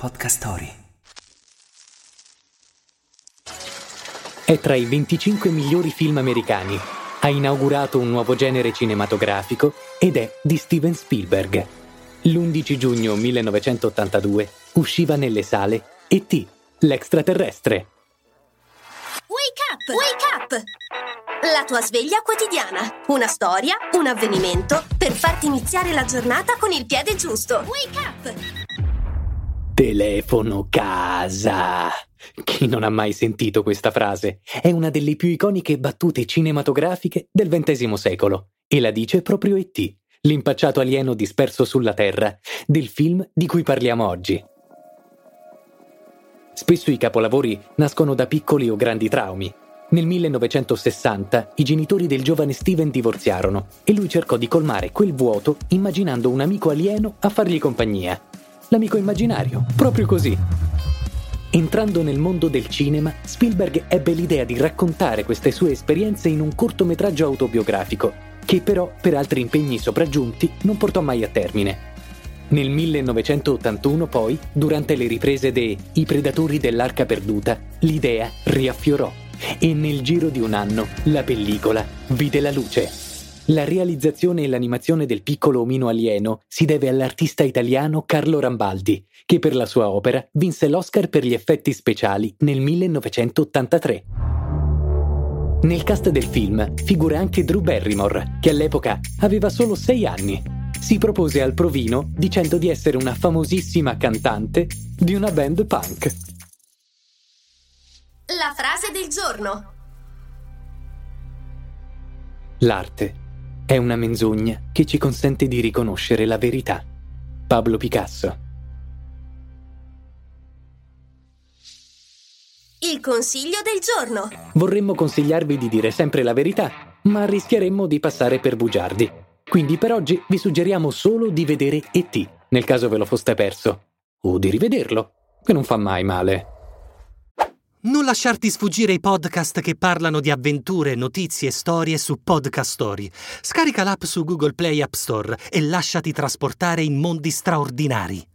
Podcast Story. È tra i 25 migliori film americani. Ha inaugurato un nuovo genere cinematografico ed è di Steven Spielberg. L'11 giugno 1982 usciva nelle sale E.T., l'extraterrestre. Wake up! Wake up! La tua sveglia quotidiana. Una storia, un avvenimento per farti iniziare la giornata con il piede giusto. Wake up! Telefono casa. Chi non ha mai sentito questa frase? È una delle più iconiche battute cinematografiche del XX secolo e la dice proprio E.T., l'impacciato alieno disperso sulla Terra, del film di cui parliamo oggi. Spesso i capolavori nascono da piccoli o grandi traumi. Nel 1960 i genitori del giovane Steven divorziarono e lui cercò di colmare quel vuoto immaginando un amico alieno a fargli compagnia. L'amico immaginario, proprio così. Entrando nel mondo del cinema, Spielberg ebbe l'idea di raccontare queste sue esperienze in un cortometraggio autobiografico, che però per altri impegni sopraggiunti non portò mai a termine. Nel 1981 poi, durante le riprese de I Predatori dell'Arca Perduta, l'idea riaffiorò e nel giro di un anno la pellicola vide la luce. La realizzazione e l'animazione del piccolo omino alieno si deve all'artista italiano Carlo Rambaldi, che per la sua opera vinse l'Oscar per gli effetti speciali nel 1983. Nel cast del film figura anche Drew Barrymore, che all'epoca aveva solo 6 anni. Si propose al provino dicendo di essere una famosissima cantante di una band punk. La frase del giorno. L'arte è una menzogna che ci consente di riconoscere la verità. Pablo Picasso. Il consiglio del giorno. Vorremmo consigliarvi di dire sempre la verità, ma rischieremmo di passare per bugiardi. Quindi per oggi vi suggeriamo solo di vedere E.T., nel caso ve lo foste perso. O di rivederlo, che non fa mai male. Non lasciarti sfuggire i podcast che parlano di avventure, notizie e storie su Podcast Story. Scarica l'app su Google Play App Store e lasciati trasportare in mondi straordinari.